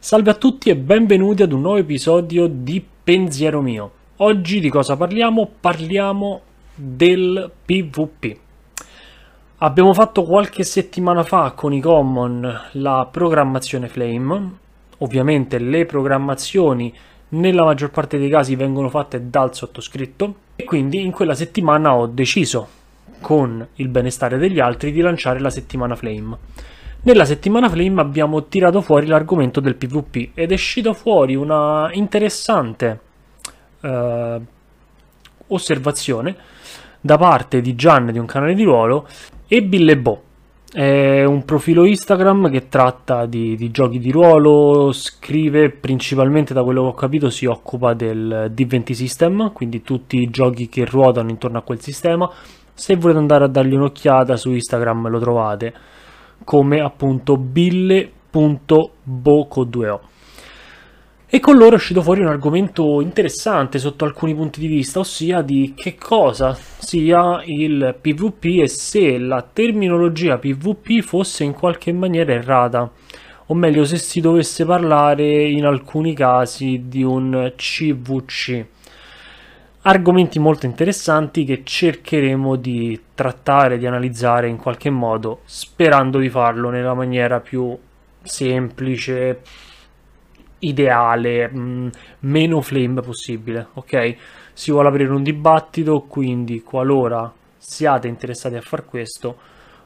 Salve a tutti e benvenuti ad un nuovo episodio di Pensiero mio. Oggi di cosa parliamo? Parliamo del PvP. Abbiamo fatto qualche settimana fa con i common la programmazione Flame. Ovviamente le programmazioni nella maggior parte dei casi vengono fatte dal sottoscritto e quindi in quella settimana ho deciso con il benestare degli altri di lanciare la settimana Flame. Nella settimana Flame abbiamo tirato fuori l'argomento del PvP ed è uscito fuori una interessante eh, osservazione da parte di Gian di un canale di ruolo e Billebo. È un profilo Instagram che tratta di, di, giochi di ruolo, scrive principalmente da quello che ho capito si occupa del D20 System, quindi tutti i giochi che ruotano intorno a quel sistema. Se volete andare a dargli un'occhiata su Instagram lo trovate come appunto bille.bo2o. E con loro è uscito fuori un argomento interessante sotto alcuni punti di vista, ossia di che cosa sia il PvP e se la terminologia PvP fosse in qualche maniera errata, o meglio se si dovesse parlare in alcuni casi di un CVC argomenti molto interessanti che cercheremo di trattare, di analizzare in qualche modo, sperando di farlo nella maniera più semplice, ideale, mm, meno flame possibile, ok? Si vuole aprire un dibattito, quindi qualora siate interessati a far questo,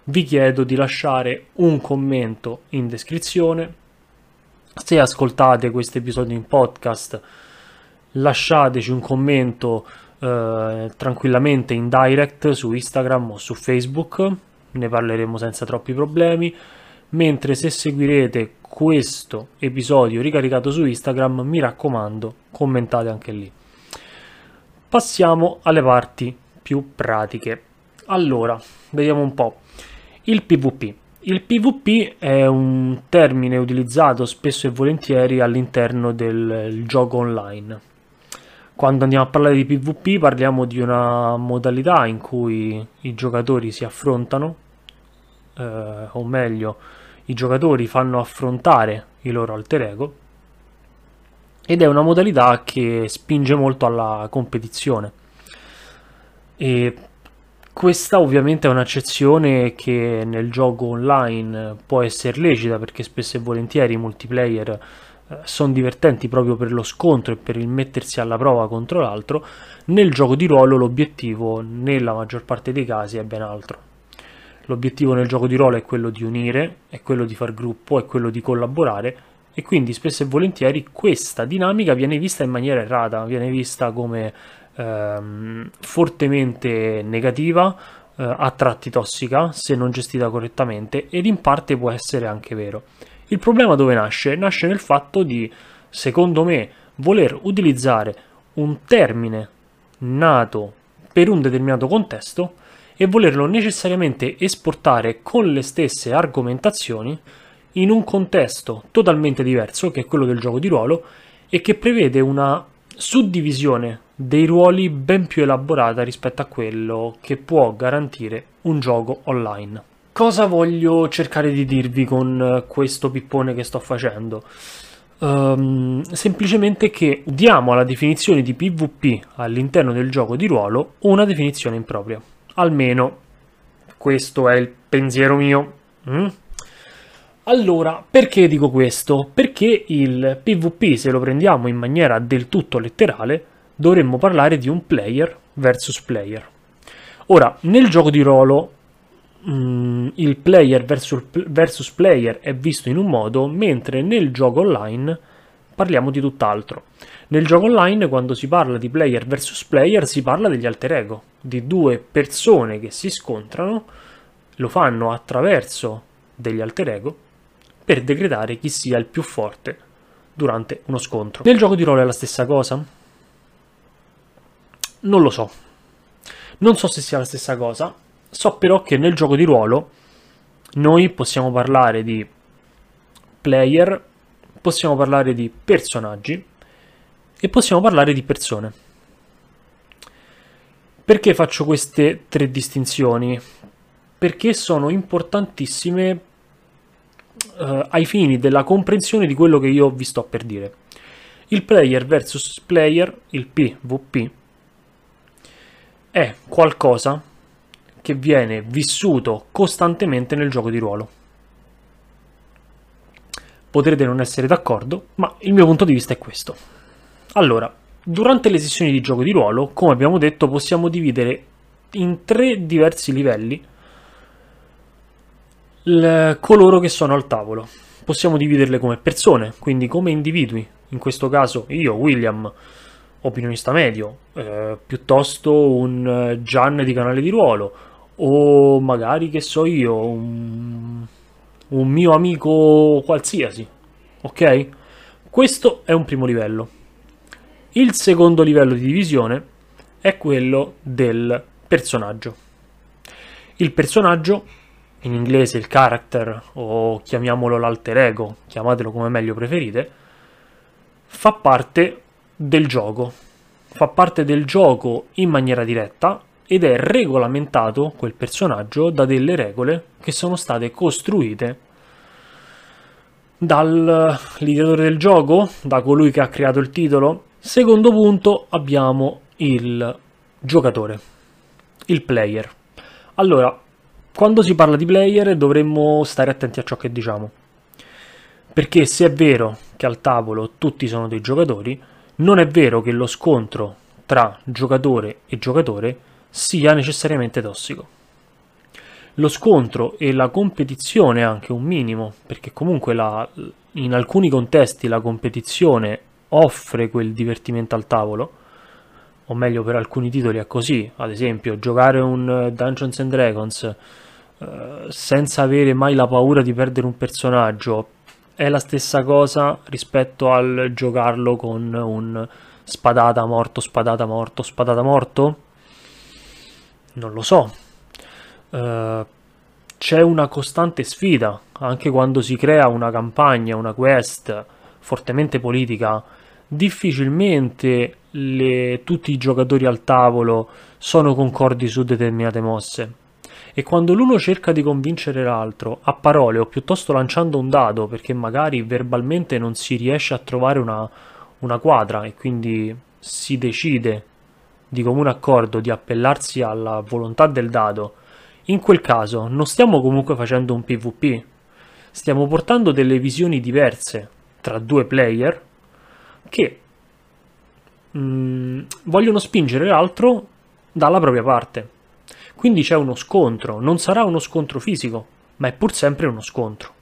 vi chiedo di lasciare un commento in descrizione. Se ascoltate questo episodio in podcast, lasciateci un commento eh, tranquillamente in direct su Instagram o su Facebook, ne parleremo senza troppi problemi. Mentre se seguirete questo episodio ricaricato su Instagram, mi raccomando, commentate anche lì. Passiamo alle parti più pratiche. Allora, vediamo un po'. Il PvP. Il PvP è un termine utilizzato spesso e volentieri all'interno del gioco online quando andiamo a parlare di PvP parliamo di una modalità in cui i giocatori si affrontano, eh, o meglio, i giocatori fanno affrontare i loro alter ego, ed è una modalità che spinge molto alla competizione. E questa ovviamente è un'accezione che nel gioco online può essere lecita perché spesso e volentieri i multiplayer sono divertenti proprio per lo scontro e per il mettersi alla prova contro l'altro, nel gioco di ruolo l'obiettivo nella maggior parte dei casi è ben altro. L'obiettivo nel gioco di ruolo è quello di unire, è quello di far gruppo, è quello di collaborare e quindi spesso e volentieri questa dinamica viene vista in maniera errata, viene vista come ehm, fortemente negativa, eh, a tratti tossica se non gestita correttamente ed in parte può essere anche vero. Il problema dove nasce? Nasce nel fatto di, secondo me, voler utilizzare un termine nato per un determinato contesto e volerlo necessariamente esportare con le stesse argomentazioni in un contesto totalmente diverso, che è quello del gioco di ruolo, e che prevede una suddivisione dei ruoli ben più elaborata rispetto a quello che può garantire un gioco online. Cosa voglio cercare di dirvi con eh, questo pippone che sto facendo? Um, semplicemente che diamo alla definizione di PvP all'interno del gioco di ruolo una definizione impropria. Almeno questo è il pensiero mio. Mm? Allora, perché dico questo? Perché il PvP, se lo prendiamo in maniera del tutto letterale, dovremmo parlare di un player versus player. Ora, nel gioco di ruolo mm, il player versus, versus player è visto in un modo, mentre nel gioco online parliamo di tutt'altro. Nel gioco online, quando si parla di player versus player, si parla degli alter ego, di due persone che si scontrano, lo fanno attraverso degli alter ego per decretare chi sia il più forte durante uno scontro. Nel gioco di ruolo è la stessa cosa? Non lo so. Non so se sia la stessa cosa, So però che nel gioco di ruolo noi possiamo parlare di player, possiamo parlare di personaggi e possiamo parlare di persone. Perché faccio queste tre distinzioni? Perché sono importantissime eh, ai fini della comprensione di quello che io vi sto per dire. Il player versus player, il PvP, è qualcosa che viene vissuto costantemente nel gioco di ruolo. Potrete non essere d'accordo, ma il mio punto di vista è questo. Allora, durante le sessioni di gioco di ruolo, come abbiamo detto, possiamo dividere in tre diversi livelli coloro che sono al tavolo. Possiamo dividerle come persone, quindi come individui. In questo caso io, William, opinionista medio, eh, piuttosto un eh, Gian di canale di ruolo, o magari che so io, un, un mio amico qualsiasi. Ok? Questo è un primo livello. Il secondo livello di divisione è quello del personaggio. Il personaggio, in inglese il character o chiamiamolo l'alter ego, chiamatelo come meglio preferite, fa parte del gioco. Fa parte del gioco in maniera diretta ed è regolamentato quel personaggio da delle regole che sono state costruite dall'ideatore del gioco, da colui che ha creato il titolo. Secondo punto abbiamo il giocatore, il player. Allora, quando si parla di player dovremmo stare attenti a ciò che diciamo. Perché se è vero che al tavolo tutti sono dei giocatori, non è vero che lo scontro tra giocatore e giocatore sia necessariamente tossico. Lo scontro e la competizione anche un minimo, perché comunque la, in alcuni contesti la competizione offre quel divertimento al tavolo, o meglio per alcuni titoli è così, ad esempio giocare un Dungeons and Dragons eh, senza avere mai la paura di perdere un personaggio è la stessa cosa rispetto al giocarlo con un spadata morto, spadata morto, spadata morto? Non lo so. Uh, c'è una costante sfida, anche quando si crea una campagna, una quest fortemente politica, difficilmente le, tutti i giocatori al tavolo sono concordi su determinate mosse. E quando l'uno cerca di convincere l'altro, a parole o piuttosto lanciando un dado, perché magari verbalmente non si riesce a trovare una, una quadra e quindi si decide di comune accordo di appellarsi alla volontà del dado, in quel caso non stiamo comunque facendo un PvP, stiamo portando delle visioni diverse tra due player che mh, mm, vogliono spingere l'altro dalla propria parte. Quindi c'è uno scontro, non sarà uno scontro fisico, ma è pur sempre uno scontro.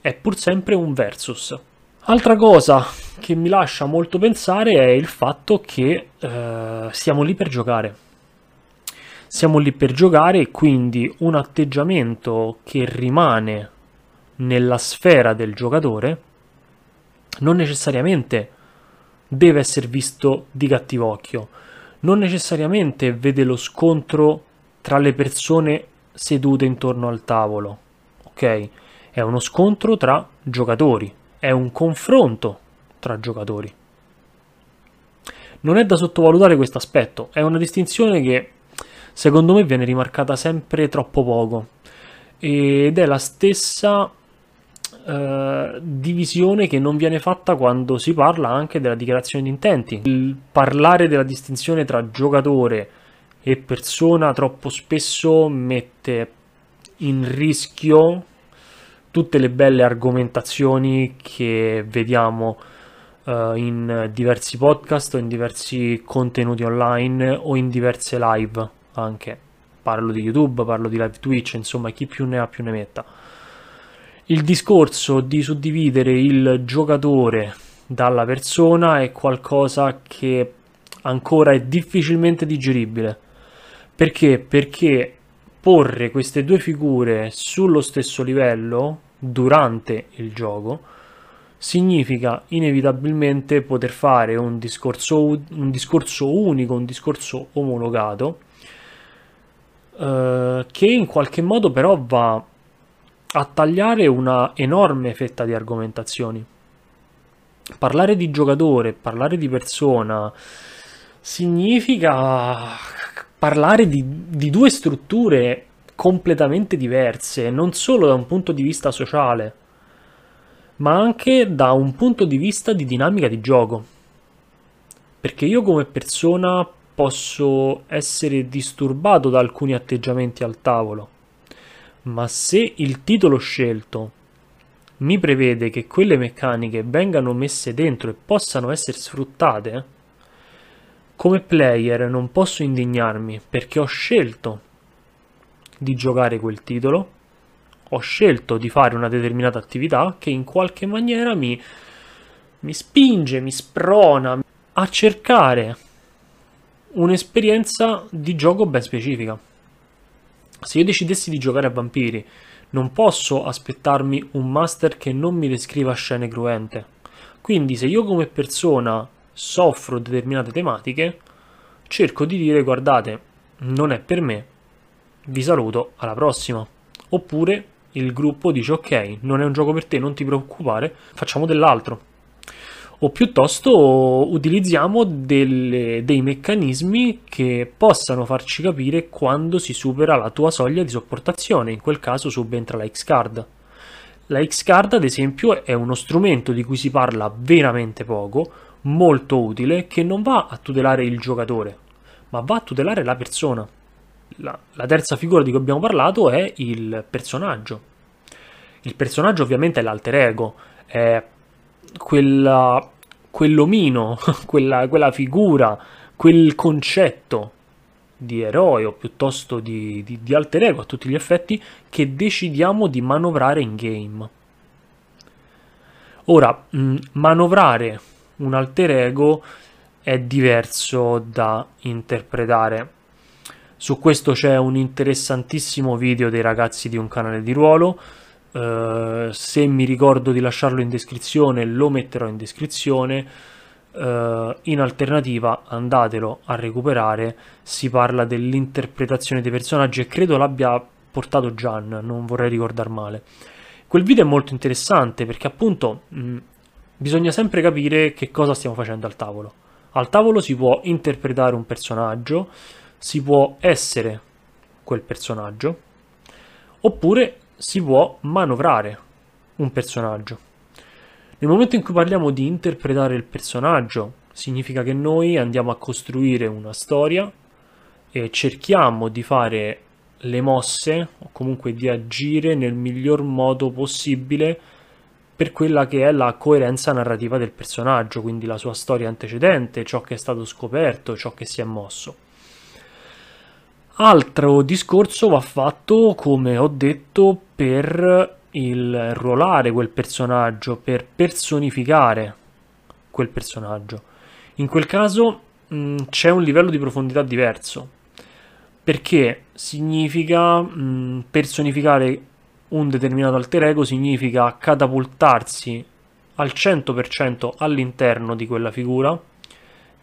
È pur sempre un versus. Altra cosa che mi lascia molto pensare è il fatto che eh, siamo lì per giocare. Siamo lì per giocare e quindi un atteggiamento che rimane nella sfera del giocatore non necessariamente deve essere visto di cattivo occhio, non necessariamente vede lo scontro tra le persone sedute intorno al tavolo, ok? È uno scontro tra giocatori, è un confronto tra giocatori. Non è da sottovalutare questo aspetto, è una distinzione che secondo me viene rimarcata sempre troppo poco ed è la stessa eh, divisione che non viene fatta quando si parla anche della dichiarazione di intenti. Il parlare della distinzione tra giocatore e persona troppo spesso mette in rischio tutte le belle argomentazioni che vediamo uh, in diversi podcast o in diversi contenuti online o in diverse live anche. Parlo di YouTube, parlo di live Twitch, insomma chi più ne ha più ne metta. Il discorso di suddividere il giocatore dalla persona è qualcosa che ancora è difficilmente digeribile perché? Perché porre queste due figure sullo stesso livello durante il gioco significa inevitabilmente poter fare un discorso, un discorso unico, un discorso omologato, eh, che in qualche modo però va a tagliare una enorme fetta di argomentazioni. Parlare di giocatore, parlare di persona, significa parlare di, di due strutture completamente diverse, non solo da un punto di vista sociale, ma anche da un punto di vista di dinamica di gioco. Perché io come persona posso essere disturbato da alcuni atteggiamenti al tavolo, ma se il titolo scelto mi prevede che quelle meccaniche vengano messe dentro e possano essere sfruttate, come player non posso indignarmi perché ho scelto di giocare quel titolo, ho scelto di fare una determinata attività che in qualche maniera mi, mi spinge, mi sprona a cercare un'esperienza di gioco ben specifica. Se io decidessi di giocare a vampiri, non posso aspettarmi un master che non mi descriva scene cruente. Quindi se io come persona soffro determinate tematiche, cerco di dire guardate, non è per me, vi saluto, alla prossima. Oppure il gruppo dice ok, non è un gioco per te, non ti preoccupare, facciamo dell'altro. O piuttosto utilizziamo delle, dei meccanismi che possano farci capire quando si supera la tua soglia di sopportazione, in quel caso subentra la X-Card. La X-Card, ad esempio, è uno strumento di cui si parla veramente poco, molto utile, che non va a tutelare il giocatore, ma va a tutelare la persona la, la terza figura di cui abbiamo parlato è il personaggio. Il personaggio ovviamente è l'alter ego, è quella, quell'omino, quella, quella figura, quel concetto di eroe o piuttosto di, di, di, alter ego a tutti gli effetti che decidiamo di manovrare in game. Ora, manovrare un alter ego è diverso da interpretare su questo c'è un interessantissimo video dei ragazzi di un canale di ruolo. Uh, se mi ricordo di lasciarlo in descrizione, lo metterò in descrizione. Uh, in alternativa, andatelo a recuperare. Si parla dell'interpretazione dei personaggi e credo l'abbia portato Gian, non vorrei ricordar male. Quel video è molto interessante perché appunto mh, bisogna sempre capire che cosa stiamo facendo al tavolo. Al tavolo si può interpretare un personaggio, si può essere quel personaggio oppure si può manovrare un personaggio. Nel momento in cui parliamo di interpretare il personaggio, significa che noi andiamo a costruire una storia e cerchiamo di fare le mosse o comunque di agire nel miglior modo possibile per quella che è la coerenza narrativa del personaggio, quindi la sua storia antecedente, ciò che è stato scoperto, ciò che si è mosso. Altro discorso va fatto, come ho detto, per il ruolare quel personaggio, per personificare quel personaggio. In quel caso mh, c'è un livello di profondità diverso, perché significa mh, personificare un determinato alter ego, significa catapultarsi al 100% all'interno di quella figura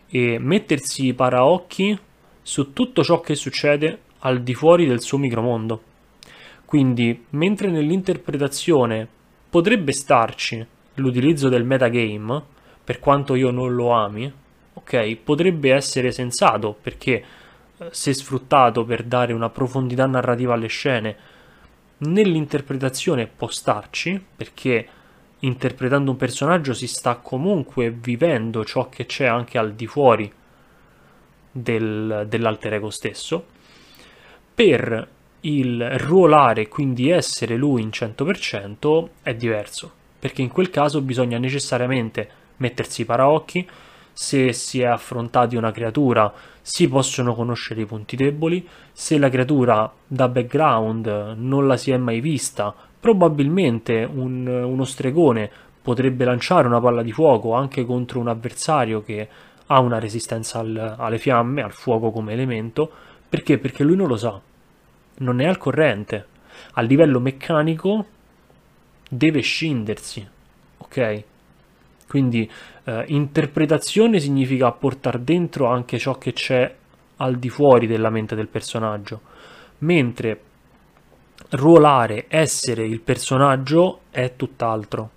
e mettersi i paraocchi su tutto ciò che succede al di fuori del suo micromondo. Quindi, mentre nell'interpretazione potrebbe starci l'utilizzo del metagame, per quanto io non lo ami, ok, potrebbe essere sensato perché eh, se sfruttato per dare una profondità narrativa alle scene, nell'interpretazione può starci perché interpretando un personaggio si sta comunque vivendo ciò che c'è anche al di fuori del, dell'alter ego stesso, per il ruolare, quindi essere lui in 100%, è diverso, perché in quel caso bisogna necessariamente mettersi i paraocchi, se si è affrontati una creatura si possono conoscere i punti deboli, se la creatura da background non la si è mai vista, probabilmente un, uno stregone potrebbe lanciare una palla di fuoco anche contro un avversario che ha una resistenza al, alle fiamme, al fuoco come elemento, perché? Perché lui non lo sa, non è al corrente. A livello meccanico deve scindersi, ok? Quindi eh, interpretazione significa portare dentro anche ciò che c'è al di fuori della mente del personaggio, mentre ruolare, essere il personaggio è tutt'altro.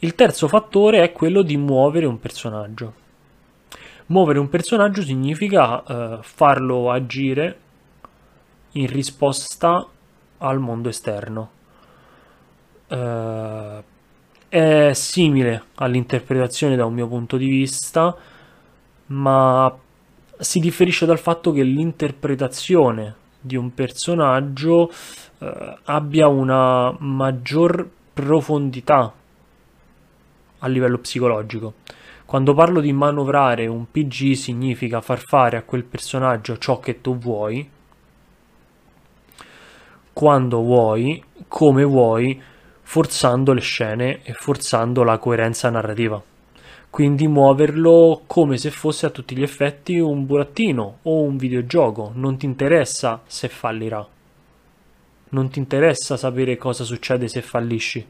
Il terzo fattore è quello di muovere un personaggio. Muovere un personaggio significa eh, farlo agire in risposta al mondo esterno. Uh, È simile all'interpretazione da un mio punto di vista, ma si differisce dal fatto che l'interpretazione di un personaggio eh, abbia una maggior profondità a livello psicologico. Quando parlo di manovrare un PG significa far fare a quel personaggio ciò che tu vuoi, quando vuoi, come vuoi, forzando le scene e forzando la coerenza narrativa. Quindi muoverlo come se fosse a tutti gli effetti un burattino o un videogioco, non ti interessa se fallirà. Non ti interessa sapere cosa succede se fallisci.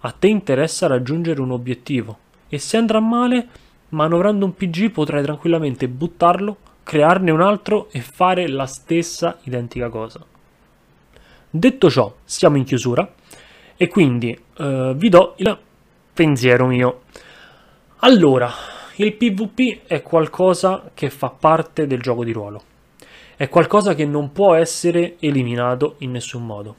A te interessa raggiungere un obiettivo e se andrà male, manovrando un PG potrai tranquillamente buttarlo, crearne un altro e fare la stessa identica cosa. Detto ciò, siamo in chiusura e quindi eh, vi do il pensiero mio. Allora, il PvP è qualcosa che fa parte del gioco di ruolo. È qualcosa che non può essere eliminato in nessun modo.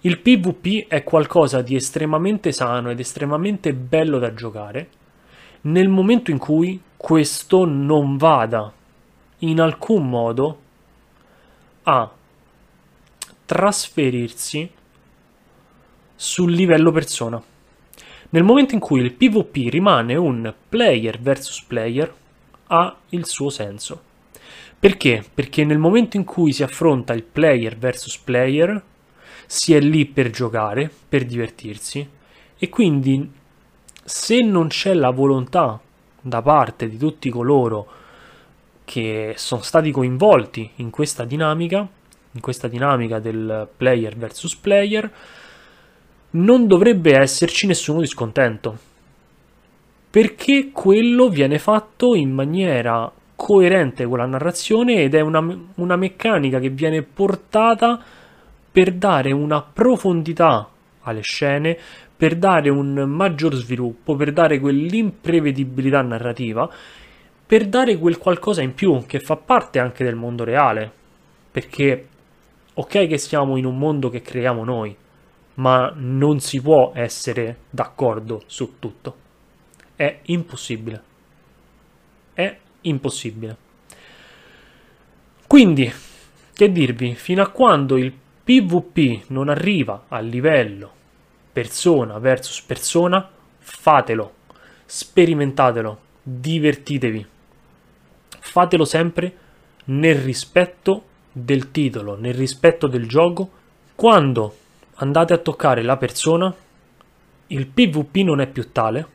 Il PvP è qualcosa di estremamente sano ed estremamente bello da giocare nel momento in cui questo non vada in alcun modo a trasferirsi sul livello persona. Nel momento in cui il PvP rimane un player versus player, ha il suo senso. Perché? Perché nel momento in cui si affronta il player versus player, si è lì per giocare, per divertirsi, e quindi se non c'è la volontà da parte di tutti coloro che sono stati coinvolti in questa dinamica, in questa dinamica del player versus player, non dovrebbe esserci nessuno discontento. Perché quello viene fatto in maniera coerente con la narrazione ed è una, una meccanica che viene portata per dare una profondità alle scene, per dare un maggior sviluppo, per dare quell'imprevedibilità narrativa, per dare quel qualcosa in più che fa parte anche del mondo reale. Perché ok che siamo in un mondo che creiamo noi, ma non si può essere d'accordo su tutto. È impossibile. È impossibile. Quindi, che dirvi, fino a quando il PvP non arriva a livello persona versus persona, fatelo, sperimentatelo, divertitevi. Fatelo sempre nel rispetto del titolo, nel rispetto del gioco. Quando andate a toccare la persona, il PvP non è più tale,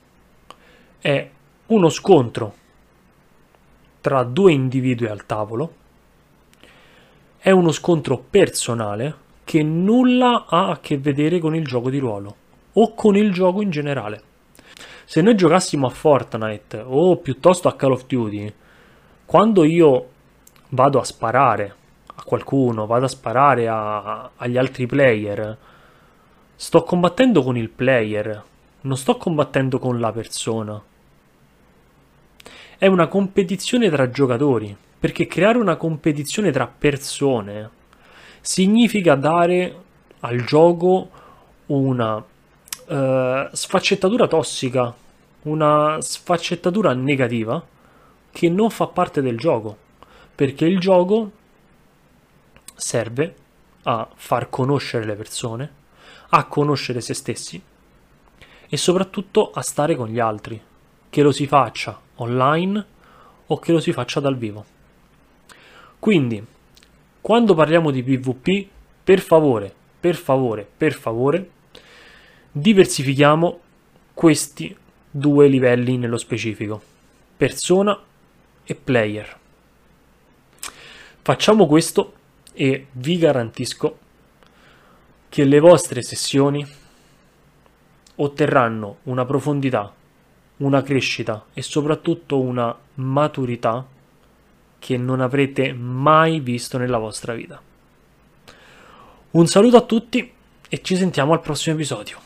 è uno scontro tra due individui al tavolo, è uno scontro personale che nulla ha a che vedere con il gioco di ruolo o con il gioco in generale. Se noi giocassimo a Fortnite o piuttosto a Call of Duty, quando io vado a sparare a qualcuno, vado a sparare a, agli altri player, Sto combattendo con il player, non sto combattendo con la persona. È una competizione tra giocatori, perché creare una competizione tra persone significa dare al gioco una uh, sfaccettatura tossica, una sfaccettatura negativa che non fa parte del gioco, perché il gioco serve a far conoscere le persone, a conoscere se stessi e soprattutto a stare con gli altri, che lo si faccia online o che lo si faccia dal vivo. Quindi, quando parliamo di PvP, per favore, per favore, per favore, diversifichiamo questi due livelli nello specifico, persona e player. Facciamo questo e vi garantisco che le vostre sessioni otterranno una profondità, una crescita e soprattutto una maturità che non avrete mai visto nella vostra vita. Un saluto a tutti e ci sentiamo al prossimo episodio.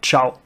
Ciao!